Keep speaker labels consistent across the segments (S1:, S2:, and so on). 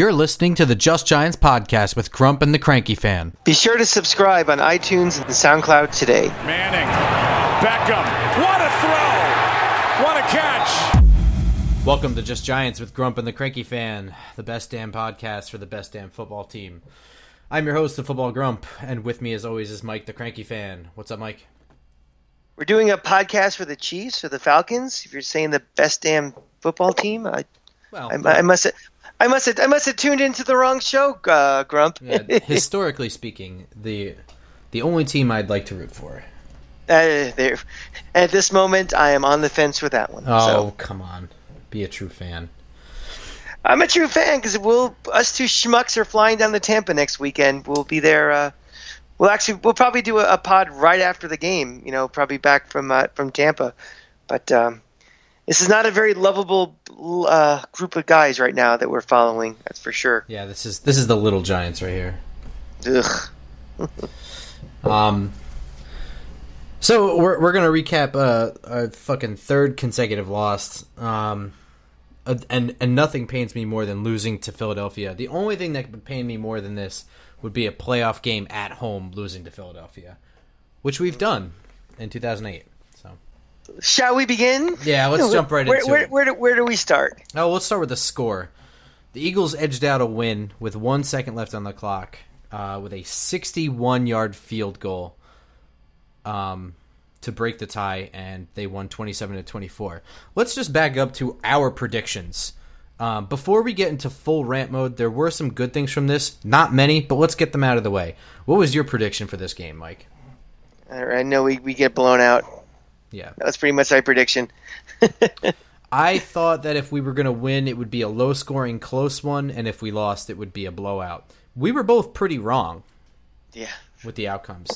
S1: You're listening to the Just Giants podcast with Grump and the Cranky Fan.
S2: Be sure to subscribe on iTunes and SoundCloud today.
S3: Manning, Beckham, what a throw! What a catch!
S1: Welcome to Just Giants with Grump and the Cranky Fan, the best damn podcast for the best damn football team. I'm your host, the Football Grump, and with me, as always, is Mike the Cranky Fan. What's up, Mike?
S2: We're doing a podcast for the Chiefs or the Falcons. If you're saying the best damn football team, I,
S1: Well,
S2: I, I must have, I must have, I must have tuned into the wrong show, uh, Grump.
S1: yeah, historically speaking, the the only team I'd like to root for.
S2: Uh, at this moment, I am on the fence with that one.
S1: Oh,
S2: So
S1: come on, be a true fan.
S2: I'm a true fan because we'll us two schmucks are flying down to Tampa next weekend. We'll be there. Uh, we'll actually we'll probably do a, a pod right after the game. You know, probably back from uh, from Tampa. But um, this is not a very lovable uh, group of guys right now that we're following. That's for sure.
S1: Yeah, this is this is the little Giants right here.
S2: Ugh.
S1: Um, so we're we're gonna recap uh, a fucking third consecutive loss. Um, and and nothing pains me more than losing to Philadelphia. The only thing that would pain me more than this would be a playoff game at home losing to Philadelphia, which we've done in 2008.
S2: Shall we begin?
S1: yeah, let's
S2: No,
S1: jump right
S2: where,
S1: into
S2: where,
S1: it.
S2: Where do, where do we start?
S1: Oh, let's start with the score. The Eagles edged out a win with one second left on the clock uh, with a 61 yard field goal um, to break the tie, and they won 27 to 24. Let's just back up to our predictions. Um, before we get into full rant mode, there were some good things from this. Not many, but let's get them out of the way. What was your prediction for this game, Mike?
S2: I know we, we get blown out.
S1: Yeah.
S2: That's pretty much my prediction.
S1: I thought that if we were going to win, it would be a low scoring, close one, and if we lost, it would be a blowout. We were both pretty wrong
S2: yeah.
S1: with the outcomes.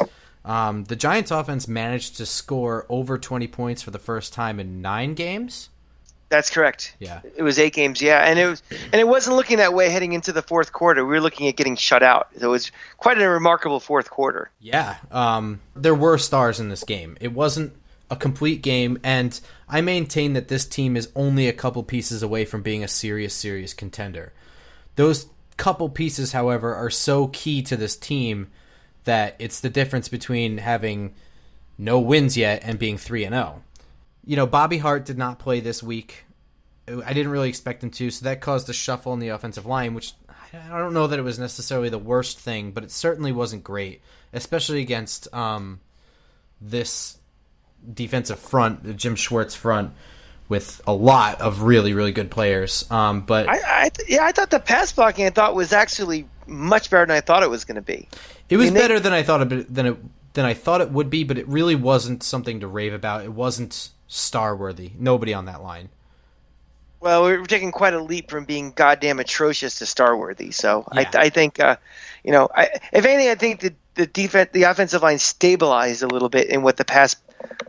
S1: Um, the Giants' offense managed to score over 20 points for the first time in nine games.
S2: That's correct.
S1: Yeah.
S2: It was eight games, yeah, and it was, and it wasn't looking that way heading into the fourth quarter. We were looking at getting shut out. So it was quite a remarkable fourth quarter.
S1: Yeah, um, there were stars in this game. It wasn't a complete game, and I maintain that this team is only a couple pieces away from being a serious, serious contender. Those couple pieces, however, are so key to this team that it's the difference between having no wins yet and being 3 and 0. You know, Bobby Hart did not play this week. I didn't really expect him to, so that caused a shuffle in the offensive line, which I don't know that it was necessarily the worst thing, but it certainly wasn't great, especially against um, this defensive front, the Jim Schwartz front, with a lot of really, really good players. Um, but
S2: I, I th- yeah, I thought the pass blocking I thought was actually much better than I thought it was going to be.
S1: it was
S2: I mean, they-
S1: better than I thought it than it than I thought it would be, but it really wasn't something to rave about. It wasn't star worthy. Nobody on that line.
S2: Well, we're taking quite a leap from being goddamn atrocious to star worthy. So I,
S1: Yeah.
S2: I think, uh, you know, I, if anything, I think the the defense, the offensive line stabilized a little bit in what the pass,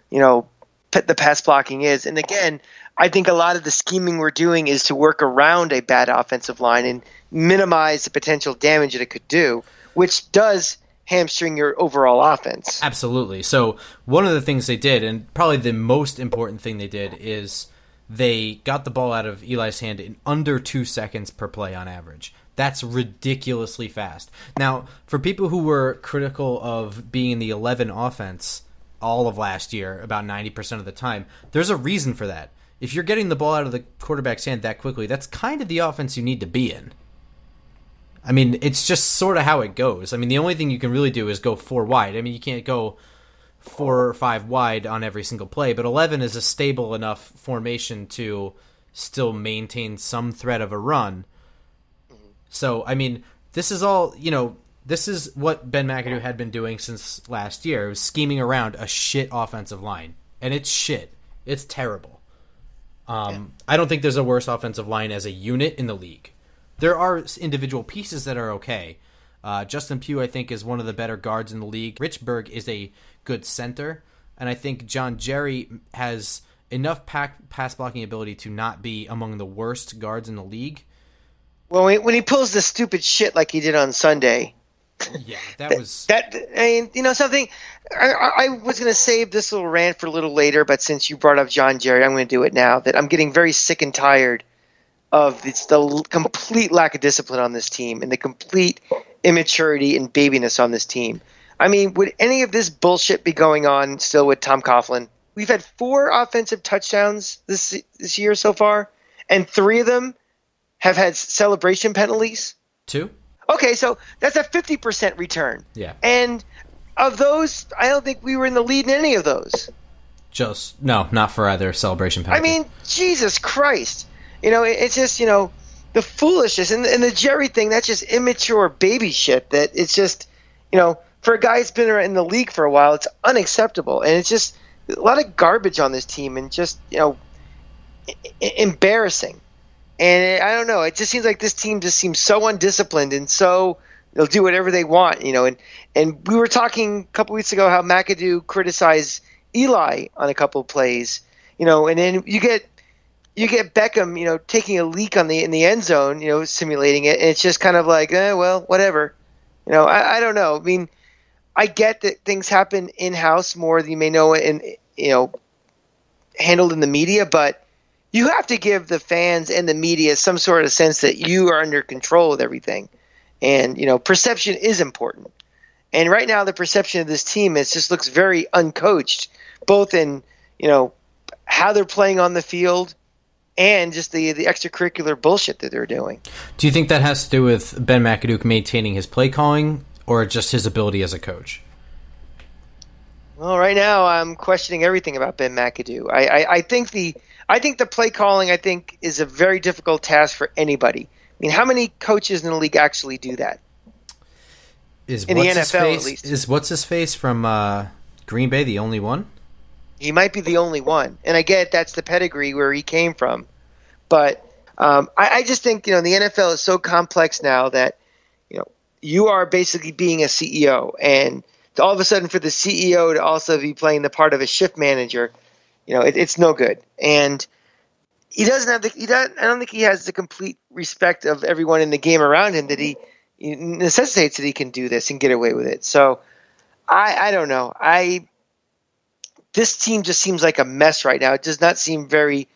S2: you know, the pass blocking is. And again, I think a lot of the scheming we're doing is to work around a bad offensive line and minimize the potential damage that it could do, which does hamstring your overall offense.
S1: Absolutely. So one of the things they did, and probably the most important thing they did, is they got the ball out of Eli's hand in under two seconds per play on average. That's ridiculously fast. Now, for people who were critical of being in the 11 offense all of last year, about 90% of the time, there's a reason for that. If you're getting the ball out of the quarterback's hand that quickly, that's kind of the offense you need to be in. I mean, it's just sort of how it goes. I mean, the only thing you can really do is go four wide. I mean, you can't go four or five wide on every single play, but 11 is a stable enough formation to still maintain some threat of a run. So, I mean, this is all, you know, this is what Ben McAdoo had been doing since last year. It was scheming around a shit offensive line. And it's shit. It's terrible. Um, I don't think there's a worse offensive line as a unit in the league. There are individual pieces that are okay. Uh, Justin Pugh, I think, is one of the better guards in the league. Richburg is a good center, and I think John Jerry has enough pack, pass blocking ability to not be among the worst guards in the league.
S2: Well, when, he pulls the stupid shit like he did on Sunday,
S1: Yeah, that was
S2: that I mean, you know something. I, I I was going to save this little rant for a little later, but since you brought up John Jerry, I'm going to do it now. That I'm getting very sick and tired of it's the complete lack of discipline on this team and the complete immaturity and babiness on this team. I mean, would any of this bullshit be going on still with Tom Coughlin? We've had four offensive touchdowns this this year so far, and three of them have had celebration penalties.
S1: Two.
S2: Okay, so that's a fifty percent return.
S1: Yeah.
S2: And of those, I don't think we were in the lead in any of those.
S1: Just no, not for either celebration penalty.
S2: I mean, Jesus Christ! You know, it, it's just you know the foolishness and, and the Jerry thing. That's just immature baby shit. That it's just you know for a guy who's been in the league for a while, it's unacceptable, and it's just a lot of garbage on this team, and just you know embarrassing. And I don't know. It just seems like this team just seems so undisciplined and so they'll do whatever they want, you know. And and we were talking a couple weeks ago how McAdoo criticized Eli on a couple plays, you know, and then you get you get Beckham, you know, taking a leak on the in the end zone, you know, simulating it, and it's just kind of like, eh, well, whatever, you know. I, I don't know. I mean, I get that things happen in house more than you may know, and you know, handled in the media, but you have to give the fans and the media some sort of sense that you are under control with everything, and you know, perception is important. And right now, the perception of this team is just looks very uncoached, both in you know how they're playing on the field and just the the extracurricular bullshit that they're doing.
S1: do you think that has to do with Ben McAdoo maintaining his play calling, or just his ability as a coach?
S2: Well, right now I'm questioning everything about Ben McAdoo. I, I, I think the I think the play calling I think is a very difficult task for anybody. I mean, how many coaches in the league actually do that?
S1: Is
S2: In the
S1: what's his
S2: NFL at least.
S1: Is what's his face from uh, Green Bay the only one?
S2: He might be the only one, and I get that's the pedigree where he came from, but um, I, I just think you know the NFL is so complex now that you are basically being a CEO, and all of a sudden for the CEO to also be playing the part of a shift manager, you know it, it's no good, and he doesn't have the he doesn't, I don't think he has the complete respect of everyone in the game around him that he, he necessitates that he can do this and get away with it. So I I don't know I this team just seems like a mess right now. It does not seem very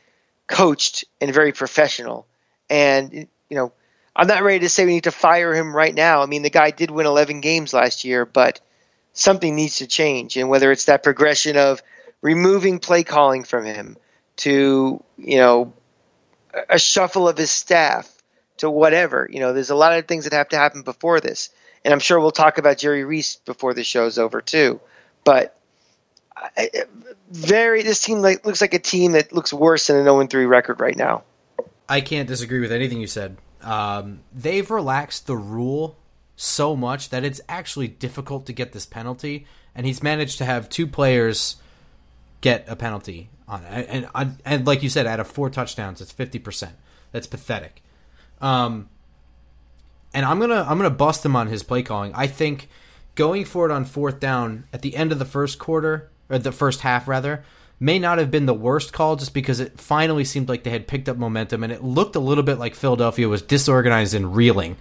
S2: coached and very professional. And you know, I'm not ready to say we need to fire him right now. I mean, the guy did win 11 games last year, but something needs to change. And whether it's that progression of removing play calling from him to, you know, a shuffle of his staff to whatever, you know, there's a lot of things that have to happen before this. And I'm sure we'll talk about Jerry Reese before the show's over too. But very this team like looks like a team that looks worse than an 0 3 record right now.
S1: I can't disagree with anything you said. Um, they've relaxed the rule so much that it's actually difficult to get this penalty, and he's managed to have two players get a penalty on it. And, and, and like you said, out of four touchdowns, it's fifty percent. That's pathetic. Um, and I'm gonna I'm gonna bust him on his play calling. I think going for it on fourth down at the end of the first quarter or the first half rather may not have been the worst call just because it finally seemed like they had picked up momentum and it looked a little bit like Philadelphia was disorganized and reeling.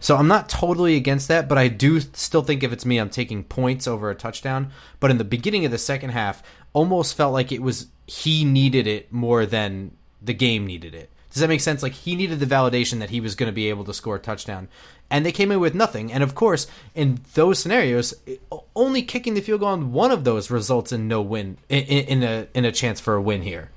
S1: So I'm not totally against that, but I do still think if it's me, I'm taking points over a touchdown. But in the beginning of the second half, almost felt like it was he needed it more than the game needed it. Does that make sense? Like he needed the validation that he was going to be able to score a touchdown, and they came in with nothing. And of course, in those scenarios, only kicking the field goal on one of those results in no win in, in a in a chance for a win here.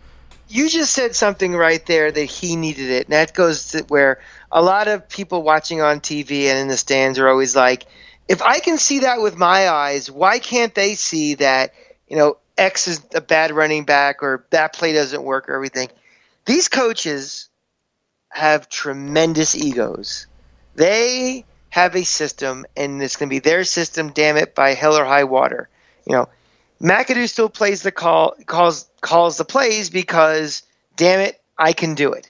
S2: You just said something right there that he needed it. And that goes to where a lot of people watching on TV and in the stands are always like, if I can see that with my eyes, why can't they see that, you know, X is a bad running back or that play doesn't work or everything? These coaches have tremendous egos. They have a system, and it's going to be their system, damn it, by hell or high water. You know, McAdoo still plays the call, calls calls the plays because, damn it, I can do it.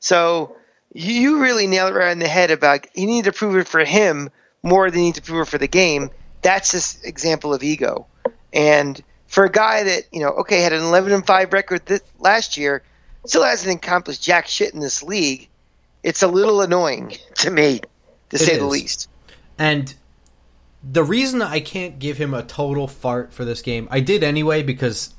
S2: So you really nailed it right in the head about you need to prove it for him more than you need to prove it for the game. That's this example of ego. And for a guy that you know, okay, had an 11 and five record this, last year, still hasn't accomplished jack shit in this league. It's a little annoying to me, to
S1: It
S2: say the least.
S1: And the reason I can't give him a total fart for this game, I did anyway because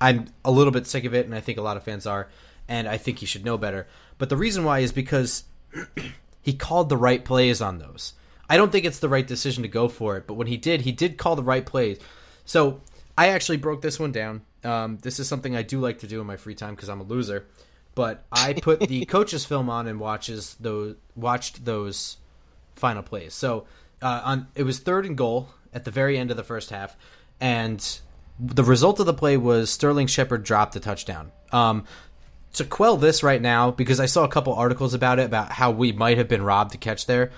S1: I'm a little bit sick of it, and I think a lot of fans are. and I think he should know better. But the reason why is because he called the right plays on those. I don't think it's the right decision to go for it, but when he did, he did call the right plays. So I actually broke this one down. Um, this is something I do like to do in my free time because I'm a loser. But I put the coach's film on and watches those watched those final plays. So uh, on it was third and goal at the very end of the first half, and the result of the play was Sterling Shepard dropped the touchdown. Um, to quell this right now, because I saw a couple articles about it about how we might have been robbed to catch there.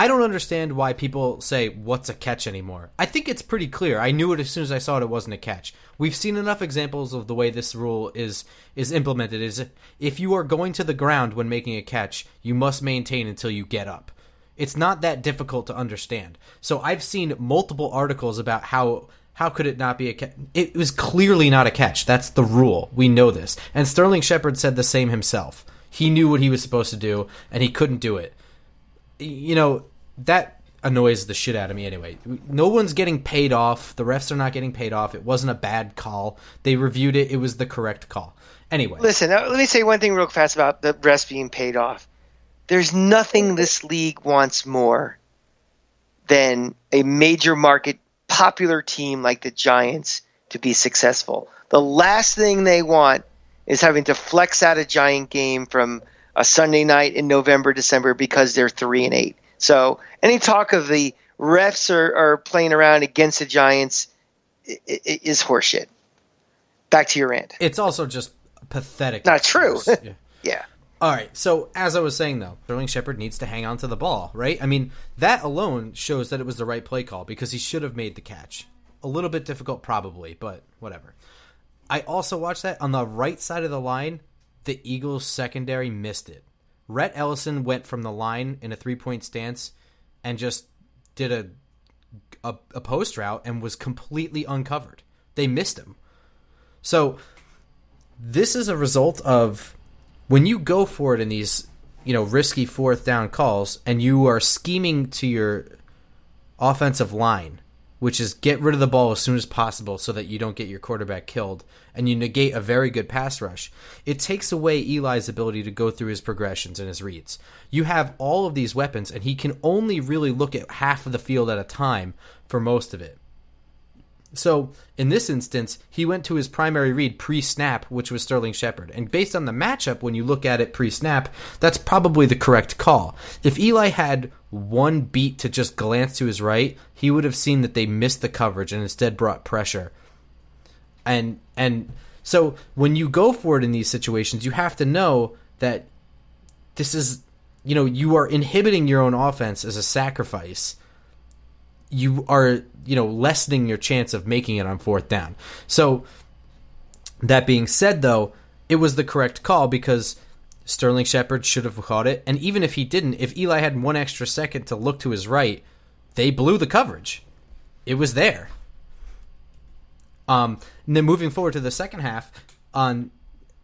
S1: I don't understand why people say what's a catch anymore. I think it's pretty clear. I knew it as soon as I saw it it wasn't a catch. We've seen enough examples of the way this rule is is implemented is if you are going to the ground when making a catch, you must maintain until you get up. It's not that difficult to understand. So I've seen multiple articles about how how could it not be a catch? It was clearly not a catch. That's the rule. We know this. And Sterling Shepard said the same himself. He knew what he was supposed to do and he couldn't do it you know that annoys the shit out of me anyway. No one's getting paid off. The refs are not getting paid off. It wasn't a bad call. They reviewed it. It was the correct call. Anyway,
S2: listen. Let me say one thing real fast about the refs being paid off. There's nothing this league wants more than a major market popular team like the Giants to be successful. The last thing they want is having to flex out a Giant game from a Sunday night in November, December because they're three and eight. So any talk of the refs are, are playing around against the Giants is horseshit. Back to your rant.
S1: It's also just pathetic.
S2: Not true. yeah. yeah.
S1: All right. So as I was saying though, Sterling Shepard needs to hang on to the ball, right? I mean, that alone shows that it was the right play call because he should have made the catch. A little bit difficult, probably, but whatever. I also watched that on the right side of the line the Eagles secondary missed it. Rhett Ellison went from the line in a three point stance and just did a, a, a post route and was completely uncovered. They missed him. So this is a result of when you go for it in these you know risky fourth down calls and you are scheming to your offensive line which is get rid of the ball as soon as possible so that you don't get your quarterback killed and you negate a very good pass rush. It takes away Eli's ability to go through his progressions and his reads. You have all of these weapons and he can only really look at half of the field at a time for most of it. So in this instance, he went to his primary read pre snap, which was Sterling Shepard. And based on the matchup, when you look at it pre snap, that's probably the correct call. If Eli had one beat to just glance to his right, he would have seen that they missed the coverage and instead brought pressure. And and so when you go for it in these situations, you have to know that this is you know, you are inhibiting your own offense as a sacrifice you are you know lessening your chance of making it on fourth down. So that being said, though, it was the correct call because Sterling Shepard should have caught it, and even if he didn't, if Eli had one extra second to look to his right, they blew the coverage. It was there. Um, and then moving forward to the second half, on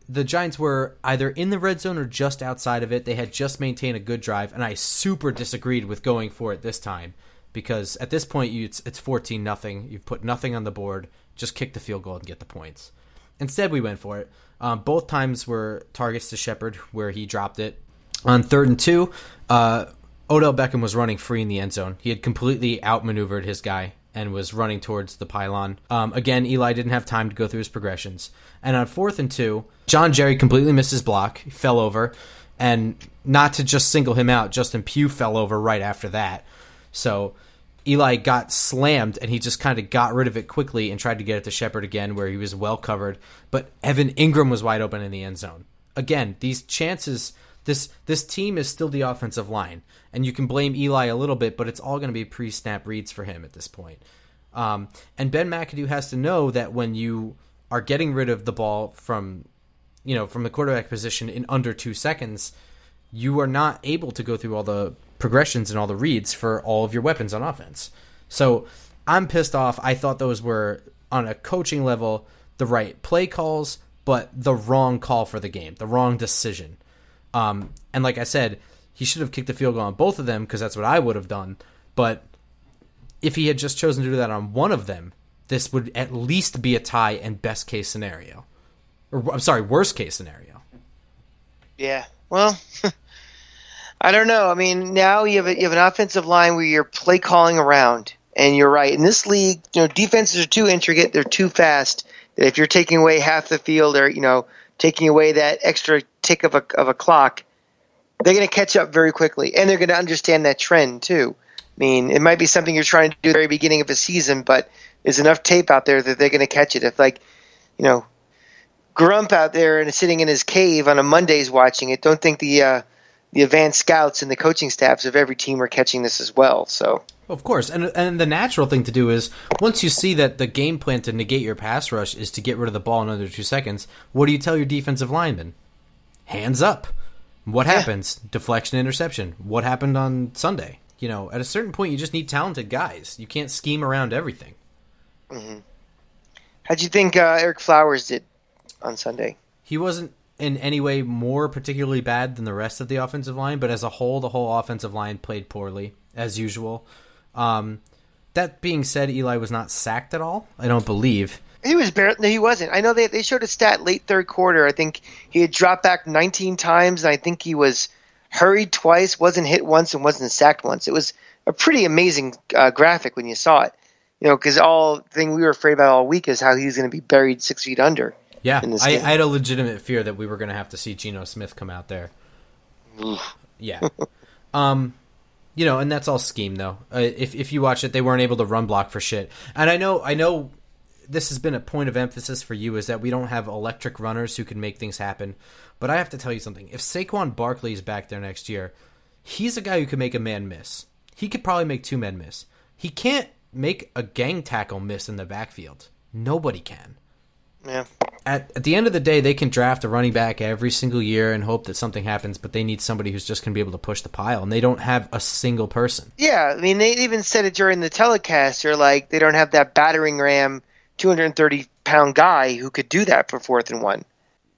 S1: the Giants were either in the red zone or just outside of it. They had just maintained a good drive, and I super disagreed with going for it this time because at this point you, it's it's 14 nothing. You've put nothing on the board. Just kick the field goal and get the points. Instead, we went for it. Um, both times were targets to Shepard, where he dropped it. On third and two, uh, Odell Beckham was running free in the end zone. He had completely outmaneuvered his guy and was running towards the pylon. Um, again, Eli didn't have time to go through his progressions. And on fourth and two, John Jerry completely missed his block, fell over, and not to just single him out, Justin Pugh fell over right after that. So Eli got slammed and he just kind of got rid of it quickly and tried to get it to Shepard again where he was well covered. But Evan Engram was wide open in the end zone. Again, these chances this this team is still the offensive line. And you can blame Eli a little bit, but it's all going to be pre snap reads for him at this point. Um, and Ben McAdoo has to know that when you are getting rid of the ball from you know from the quarterback position in under two seconds, you are not able to go through all the progressions and all the reads for all of your weapons on offense. So I'm pissed off. I thought those were on a coaching level the right play calls, but the wrong call for the game, the wrong decision. Um, and like I said, he should have kicked the field goal on both of them because that's what I would have done. But if he had just chosen to do that on one of them, this would at least be a tie and best case scenario. Or I'm sorry, worst case scenario.
S2: Yeah. Well, I don't know. I mean, now you have a, you have an offensive line where you're play calling around, and you're right. In this league, you know, defenses are too intricate. They're too fast. That if you're taking away half the field, or you know, taking away that extra tick of a of a clock, they're going to catch up very quickly, and they're going to understand that trend too. I mean, it might be something you're trying to do at the very beginning of a season, but there's enough tape out there that they're going to catch it. If like, you know, Grump out there and sitting in his cave on a Mondays watching it, don't think the uh, the advanced scouts and the coaching staffs of every team are catching this as well. So
S1: Of course, and and the natural thing to do is once you see that the game plan to negate your pass rush is to get rid of the ball in under two seconds, what do you tell your defensive lineman? Hands up. What happens? Deflection, interception. What happened on Sunday? You know, at a certain point, you just need talented guys. You can't scheme around everything.
S2: how'd you think uh, Ereck Flowers did on Sunday?
S1: He wasn't in any way more particularly bad than the rest of the offensive line, but as a whole, the whole offensive line played poorly as usual. Um, that being said, Eli was not sacked at all. I don't believe.
S2: He was barely. No, he wasn't. I know they they showed a stat late third quarter. I think he had dropped back 19 times, and I think he was hurried twice, wasn't hit once, and wasn't sacked once. It was a pretty amazing uh, graphic when you saw it. You know, because all thing we were afraid about all week is how he was going to be buried six feet under.
S1: Yeah, I. I had a legitimate fear that we were going to have to see Geno Smith come out there. yeah, um, you know, and that's all scheme though. Uh, if if you watch it, they weren't able to run block for shit. And I know, I know, this has been a point of emphasis for you is that we don't have electric runners who can make things happen. But I have to tell you something. If Saquon Barkley is back there next year, he's a guy who can make a man miss. He could probably make two men miss. He can't make a gang tackle miss in the backfield. Nobody can
S2: Yeah.
S1: at, at the end of the day, they can draft a running back every single year and hope that something happens, but they need somebody who's just going to be able to push the pile, and they don't have a single person.
S2: Yeah, I mean, they even said it during the telecast. They're like, they don't have that battering ram, 230 pound guy who could do that for fourth and one.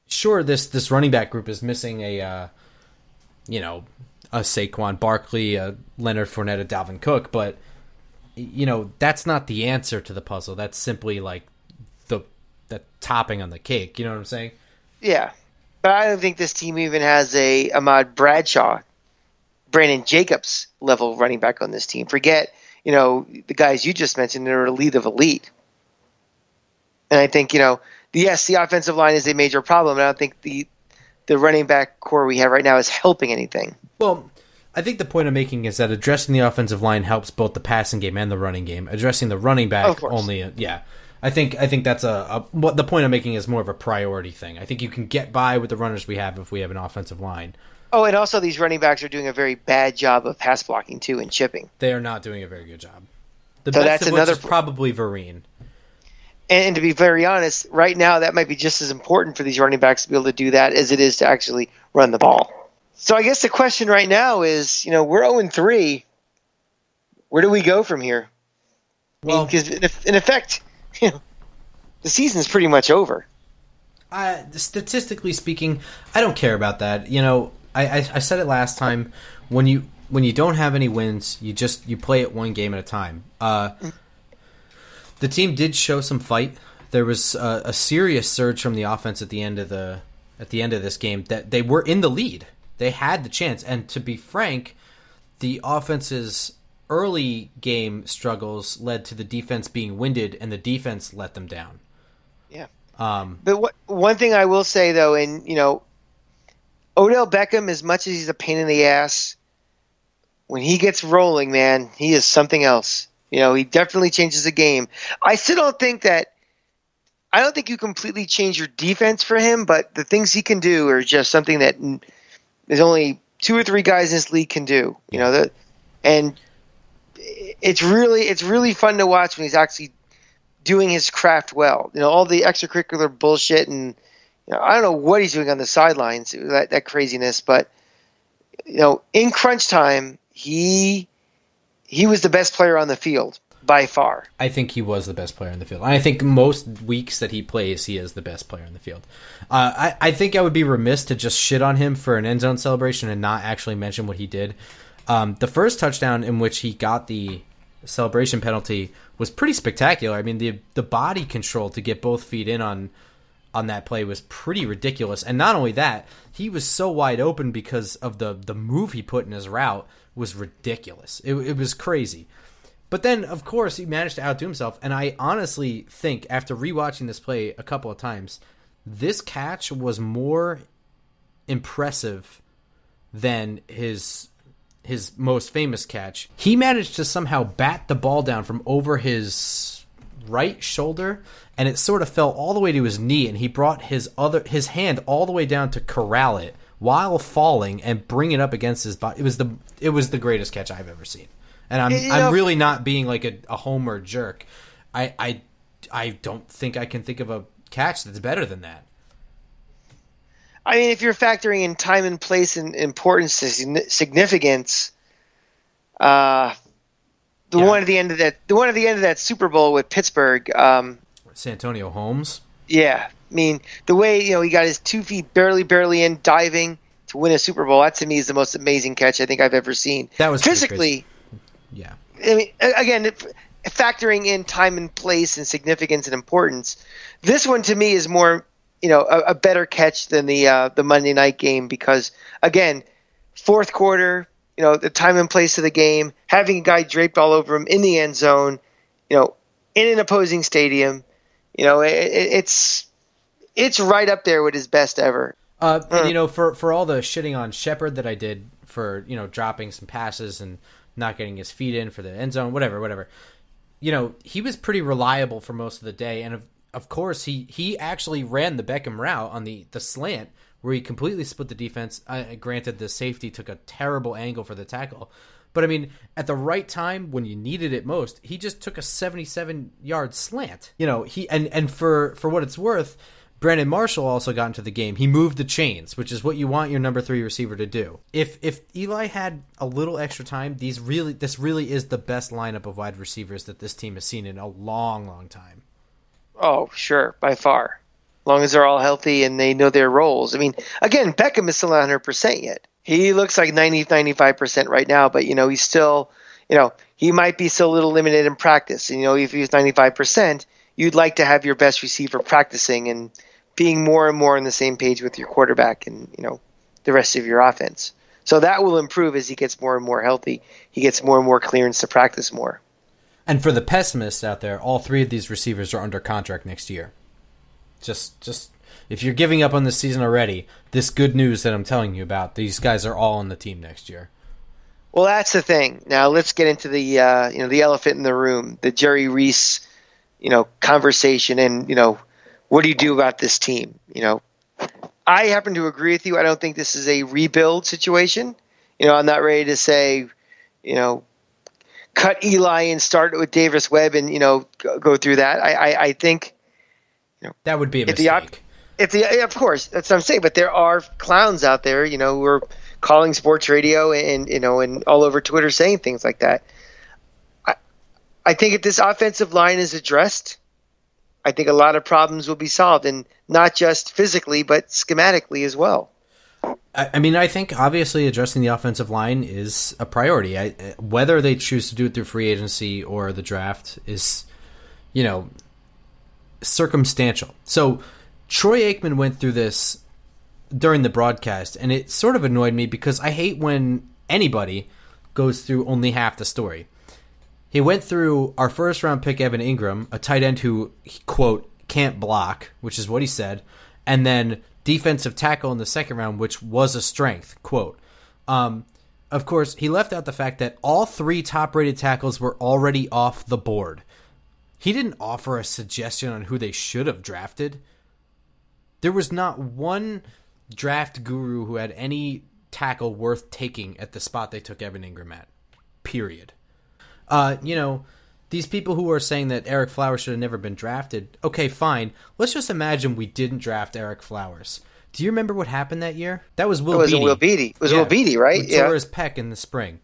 S1: Sure, this this running back group is missing a, uh, you know, a Saquon Barkley, a Leonard Fournette, a Dalvin Cook, but you know that's not the answer to the puzzle. That's simply like the topping on the cake. You know what I'm saying?
S2: Yeah, but I don't think this team even has a Ahmad Bradshaw, Brandon Jacobs level running back on this team. Forget, you know, the guys you just mentioned that are elite of elite. And I think, you know, yes, the offensive line is a major problem. And I don't think the the running back core we have right now is helping anything.
S1: Well, I think the point I'm making is that addressing the offensive line helps both the passing game and the running game. Addressing the running back only, uh, yeah. I think I think that's a, a what the point I'm making is more of a priority thing. I think you can get by with the runners we have if we have an offensive line.
S2: Oh, and also these running backs are doing a very bad job of pass blocking too and chipping.
S1: They are not doing a very good job. The
S2: So
S1: best
S2: that's another pro-
S1: probably Vereen.
S2: And to be very honest, right now that might be just as important for these running backs to be able to do that as it is to actually run the ball. So I guess the question right now is, you know, we're 0 3. Where do we go from here?
S1: Well,
S2: Because in, in effect, you know, the season's pretty much over.
S1: I, statistically speaking, I don't care about that. You know, I, I, I said it last time. When you when you don't have any wins, you just you play it one game at a time. Uh, the team did show some fight. There was a, a serious surge from the offense at the end of the at the end of this game. That they were in the lead. They had the chance, and to be frank, the offense's early game struggles led to the defense being winded, and the defense let them down.
S2: Yeah.
S1: Um,
S2: But what, one thing I will say though, and you know, Odell Beckham, as much as he's a pain in the ass, when he gets rolling, man, he is something else. You know, he definitely changes the game. I still don't think that. I don't think you completely change your defense for him, but the things he can do are just something that there's only two or three guys in this league can do. You know that, and it's really it's really fun to watch when he's actually doing his craft well. You know, all the extracurricular bullshit and you know, I don't know what he's doing on the sidelines, that that craziness, but you know, in crunch time, he he was the best player on the field by far.
S1: I think he was the best player in the field. I think most weeks that he plays, he is the best player in the field. Uh, I, I think I would be remiss to just shit on him for an end zone celebration and not actually mention what he did. Um, the first touchdown in which he got the celebration penalty was pretty spectacular. I mean, the the body control to get both feet in on on that play was pretty ridiculous. And not only that, he was so wide open because of the the move he put in his route was ridiculous. It, it was crazy. But then, of course, he managed to outdo himself. And I honestly think, after rewatching this play a couple of times, this catch was more impressive than his his most famous catch. He managed to somehow bat the ball down from over his right shoulder and it sort of fell all the way to his knee and he brought his other his hand all the way down to corral it while falling and bring it up against his body. It was the it was the greatest catch I've ever seen. And I'm
S2: You
S1: I'm really not being like a, a homer jerk. I I I don't think I can think of a catch that's better than that.
S2: I mean, if you're factoring in time and place and importance and significance, uh, the
S1: Yeah.
S2: one at the end of that, the one at the end of that Super Bowl with Pittsburgh, um,
S1: Santonio Holmes.
S2: yeah, I mean, the way you know he got his two feet barely, barely in diving to win a Super Bowl, that to me is the most amazing catch I think I've ever seen.
S1: That was
S2: physically.
S1: Yeah.
S2: I mean, again, if- factoring in time and place and significance and importance, this one to me is more, you know, a, a better catch than the uh, the Monday night game because again, fourth quarter, you know, the time and place of the game, having a guy draped all over him in the end zone, you know, in an opposing stadium, you know, it, it, it's it's right up there with his best ever.
S1: Uh, and, you know, for for all the shitting on Shepard that I did for you know dropping some passes and not getting his feet in for the end zone, whatever, whatever. You know, he was pretty reliable for most of the day, and of course he he actually ran the Beckham route on the the slant where he completely split the defense. Uh, granted, the safety took a terrible angle for the tackle. But I mean, at the right time when you needed it most, he just took a 77 yard slant. You know, he and and for for what it's worth, Brandon Marshall also got into the game. He moved the chains, which is what you want your number 3 receiver to do. If if Eli had a little extra time, these really this really is the best lineup of wide receivers that this team has seen in a long long time.
S2: Oh, sure, by far. As long as they're all healthy and they know their roles. I mean, again, Beckham is still not 100% yet. He looks like 90, 95% right now, but, you know, he's still, you know, he might be still a little limited in practice. And, you know, if he's 95%, you'd like to have your best receiver practicing and being more and more on the same page with your quarterback and, you know, the rest of your offense. So that will improve as he gets more and more healthy. He gets more and more clearance to practice more.
S1: And for the pessimists out there, all three of these receivers are under contract next year. Just just if you're giving up on this season already, this good news that I'm telling you about, these guys are all on the team next year.
S2: Well, that's the thing. Now let's get into the uh, you know the elephant in the room, the Jerry Reese, you know, conversation, and you know, what do you do about this team? You know, I happen to agree with you. I don't think this is a rebuild situation. You know, I'm not ready to say, you know, cut Eli and start with Davis Webb and you know go, through that. I, I, I think
S1: That would be a
S2: If the op-
S1: mistake.
S2: if the of course that's what I'm saying, but there are clowns out there, you know, who are calling sports radio and you know and all over Twitter saying things like that. I I think if this offensive line is addressed, I think a lot of problems will be solved, and not just physically but schematically as well.
S1: I, mean, I think obviously addressing the offensive line is a priority. I, whether they choose to do it through free agency or the draft is, you know, circumstantial. So Troy Aikman went through this during the broadcast, and it sort of annoyed me because I hate when anybody goes through only half the story. He went through our first round pick, Evan Engram, a tight end who, quote, can't block, which is what he said, and then defensive tackle in the second round, which was a strength, quote. Um, of course, he left out the fact that all three top rated tackles were already off the board. He didn't offer a suggestion on who they should have drafted. There was not one draft guru who had any tackle worth taking at the spot they took Evan Engram at. Period. Uh, you know, these people who are saying that Ereck Flowers should have never been drafted. Okay, fine. Let's just imagine we didn't draft Ereck Flowers. Do you remember what happened that year? That was Will
S2: It was
S1: Beatty.
S2: Will Beatty. It was
S1: Yeah.
S2: Will Beatty, right?
S1: With
S2: Yeah.
S1: Torres Peck in the spring.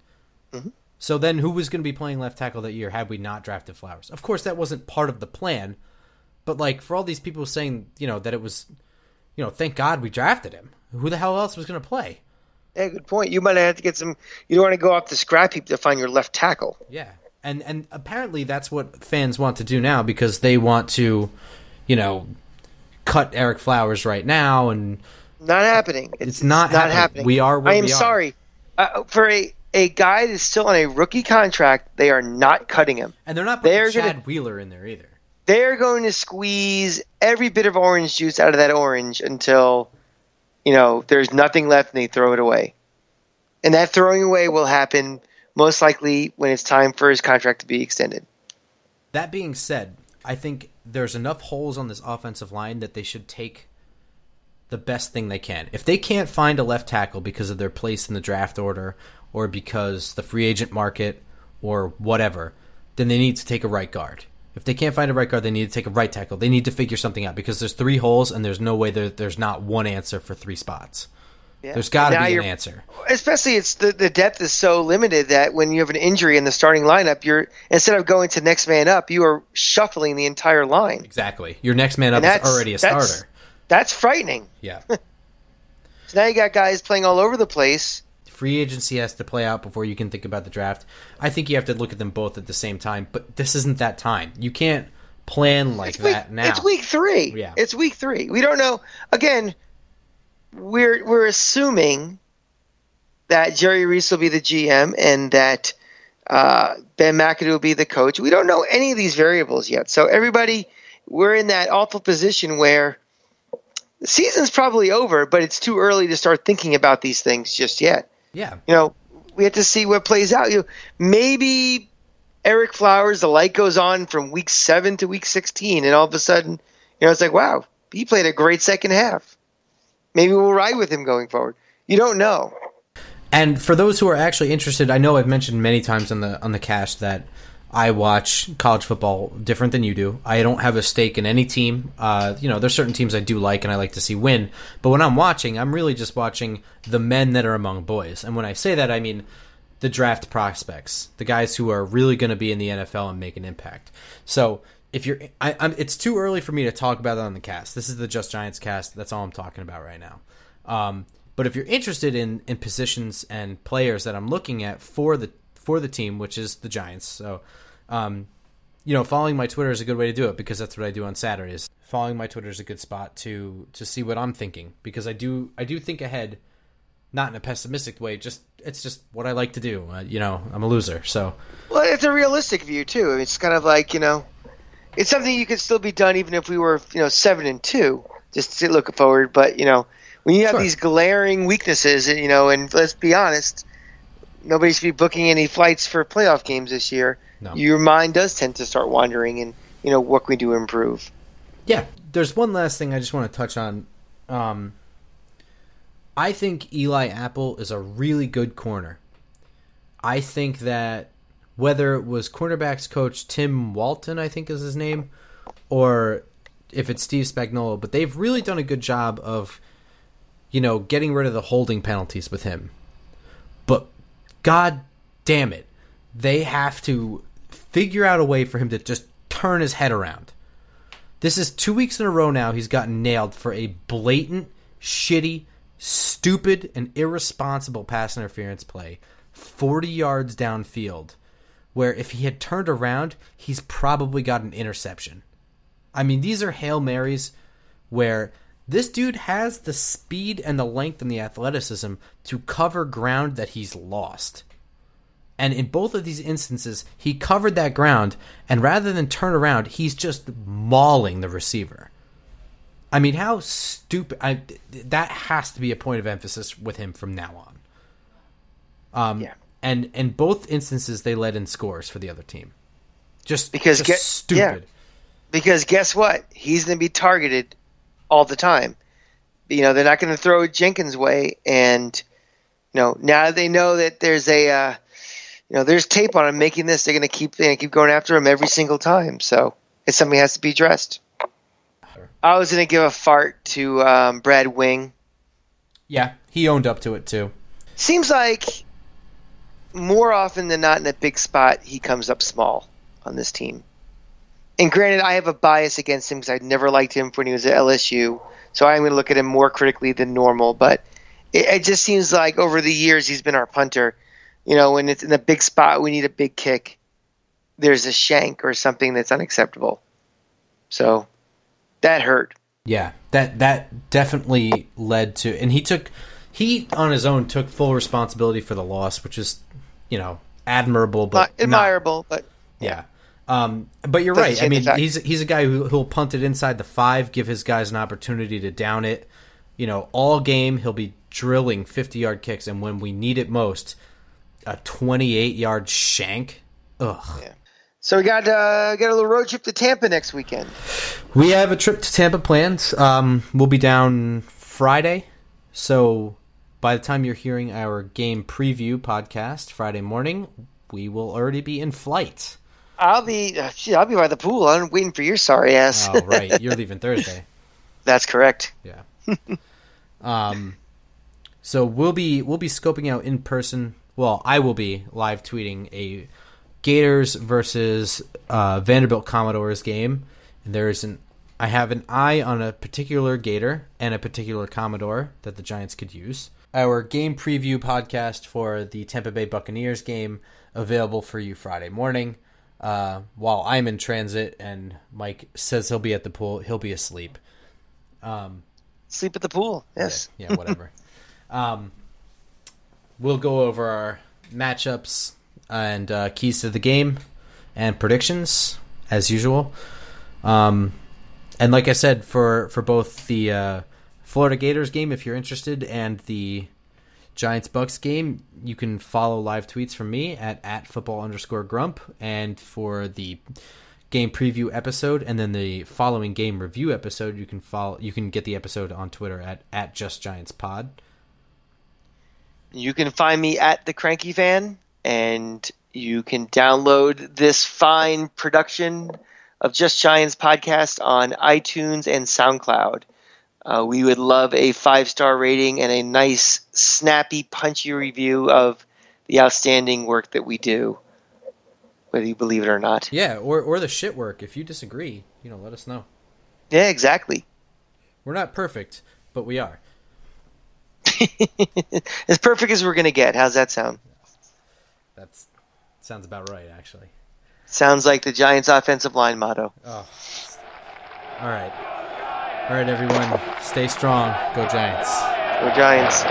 S1: Mm-hmm. So then, who was going to be playing left tackle that year had we not drafted Flowers? Of course, that wasn't part of the plan. But like for all these people saying, you know, that it was, you know, thank God we drafted him. Who the hell else was going to play?
S2: Yeah, good point. You might have to get some. You don't want to go off the scrap heap to find your left tackle.
S1: Yeah, and and apparently that's what fans want to do now because they want to, you know, cut Ereck Flowers right now, and
S2: not happening.
S1: It's, it's not, not happening. happening. We are. I
S2: am sorry uh, for a a guy that's still on a rookie contract. They are not cutting him,
S1: and they're not putting they're Chad gonna, Wheeler in there either.
S2: They're going to squeeze every bit of orange juice out of that orange until you know there's nothing left, and they throw it away. And that throwing away will happen most likely when it's time for his contract to be extended.
S1: That being said, I think there's enough holes on this offensive line that they should take the best thing they can. If they can't find a left tackle because of their place in the draft order or because the free agent market or whatever, then they need to take a right guard. If they can't find a right guard, they need to take a right tackle. They need to figure something out because there's three holes and there's no way there, there's not one answer for three spots. Yeah. There's got to be an answer.
S2: Especially, it's the the depth is so limited that when you have an injury in the starting lineup, you're instead of going to next man up, you are shuffling the entire line.
S1: Exactly. Your next man up is already a
S2: that's,
S1: starter.
S2: That's frightening.
S1: Yeah.
S2: so now you got guys playing all over the place.
S1: Free agency has to play out before you can think about the draft. I think you have to look at them both at the same time, but this isn't that time. You can't plan like
S2: week,
S1: that now.
S2: It's week three.
S1: Yeah.
S2: It's week three. We don't know. Again, we're we're assuming that Jerry Reese will be the GM and that uh, Ben McAdoo will be the coach. We don't know any of these variables yet. So everybody, we're in that awful position where the season's probably over, but it's too early to start thinking about these things just yet.
S1: Yeah.
S2: You know, we have to see what plays out. You know, maybe Ereck Flowers, the light goes on from week seven to week sixteen, and all of a sudden, you know, it's like, wow, he played a great second half. Maybe we'll ride with him going forward. You don't know.
S1: And for those who are actually interested, I know I've mentioned many times on the on the cast that I watch college football different than you do. I don't have a stake in any team. Uh, you know, there's certain teams I do like and I like to see win. But when I'm watching, I'm really just watching the men that are among boys. And when I say that, I mean the draft prospects, the guys who are really going to be in the NFL and make an impact. So if you're, I, I'm, it's too early for me to talk about that on the cast. This is the Just Giants cast. That's all I'm talking about right now. Um, but if you're interested in in positions and players that I'm looking at for the for the team, which is the Giants, so um, you know, following my Twitter is a good way to do it because that's what I do on Saturdays. Following my Twitter is a good spot to to see what I'm thinking because I do I do think ahead, not in a pessimistic way. Just it's just what I like to do. Uh, you know, I'm a loser, so.
S2: Well, it's a realistic view too. It's kind of like you know, it's something you could still be done even if we were you know seven and two, just to look forward. But you know, when you have sure. these glaring weaknesses, you know, and let's be honest, nobody should be booking any flights for playoff games this year. No. Your mind does tend to start wandering, and you know what can we do to improve.
S1: Yeah, there's one last thing I just want to touch on. Um, I think Eli Apple is a really good corner. I think that whether it was cornerbacks coach Tim Walton, I think is his name, or if it's Steve Spagnuolo, but they've really done a good job of, you know, getting rid of the holding penalties with him. But God damn it, they have to figure out a way for him to just turn his head around. This is two weeks in a row now he's gotten nailed for a blatant, shitty, stupid, and irresponsible pass interference play 40 yards downfield where if he had turned around, he's probably got an interception. I mean, these are Hail Marys where this dude has the speed and the length and the athleticism to cover ground that he's lost. And in both of these instances, he covered that ground, and rather than turn around, he's just mauling the receiver. I mean, how stupid! I, that has to be a point of emphasis with him from now on. Um, yeah and in both instances they led in scores for the other team. Just because just get, stupid. Yeah.
S2: Because guess what? He's going to be targeted all the time. You know, they're not going to throw Jenkins' way, and you know now they know that there's a uh, you know there's tape on him making this. They're going to keep they keep going after him every single time. So it's something that has to be addressed. I was going to give a fart to um, Brad Wing.
S1: Yeah, he owned up to it too.
S2: Seems like more often than not in a big spot, he comes up small on this team. And granted, I have a bias against him because I never liked him when he was at LSU, so I'm going to look at him more critically than normal. But it, it, just seems like over the years he's been our punter. You know, when it's in a big spot, we need a big kick. There's a shank or something that's unacceptable. So that hurt.
S1: Yeah, that that definitely led to, and he took he on his own took full responsibility for the loss, which is you know admirable, but
S2: Not admirable, but
S1: yeah. Um, but you're right. I mean, he's he's a guy who who'll punt it inside the five, give his guys an opportunity to down it. You know, all game he'll be drilling 50 yard kicks, and when we need it most, a 28 yard shank. Ugh.
S2: so we got uh, got a little road trip to Tampa next weekend.
S1: We have a trip to Tampa planned. Um, we'll be down Friday, so by the time you're hearing our game preview podcast Friday morning, we will already be in flight.
S2: I'll be uh, shit, I'll be by the pool. I'm waiting for your sorry ass.
S1: Oh, right, you're leaving Thursday.
S2: That's correct.
S1: Yeah. um, so we'll be we'll be scoping out in person. Well, I will be live tweeting a Gators versus uh, Vanderbilt Commodores game. And there's an I have an eye on a particular Gator and a particular Commodore that the Giants could use. Our game preview podcast for the Tampa Bay Buccaneers game available for you Friday morning. Uh, while I'm in transit and Mike says he'll be at the pool, he'll be asleep. Um,
S2: Sleep at the pool. Yes.
S1: yeah, yeah, whatever. um, we'll go over our matchups and uh, keys to the game and predictions as usual. Um, and like I said, for for both the uh, Florida Gators game, if you're interested, and the Giants Bucs game, you can follow live tweets from me at at football underscore grump, and for the game preview episode and then the following game review episode you can follow you can get the episode on twitter at at just giants pod
S2: You can find me at the Cranky Fan, and you can download this fine production of Just Giants podcast on iTunes and SoundCloud. Uh, we would love a five star rating and a nice, snappy, punchy review of the outstanding work that we do, whether you believe it or not.
S1: yeah or or the shit work if you disagree you know let us know
S2: Yeah, exactly.
S1: we're not perfect but we are
S2: as perfect as we're going to get. How's that sound?
S1: That sounds about right actually
S2: Sounds like the Giants' offensive line motto.
S1: oh all right all right everyone stay strong go giants
S2: Go Giants.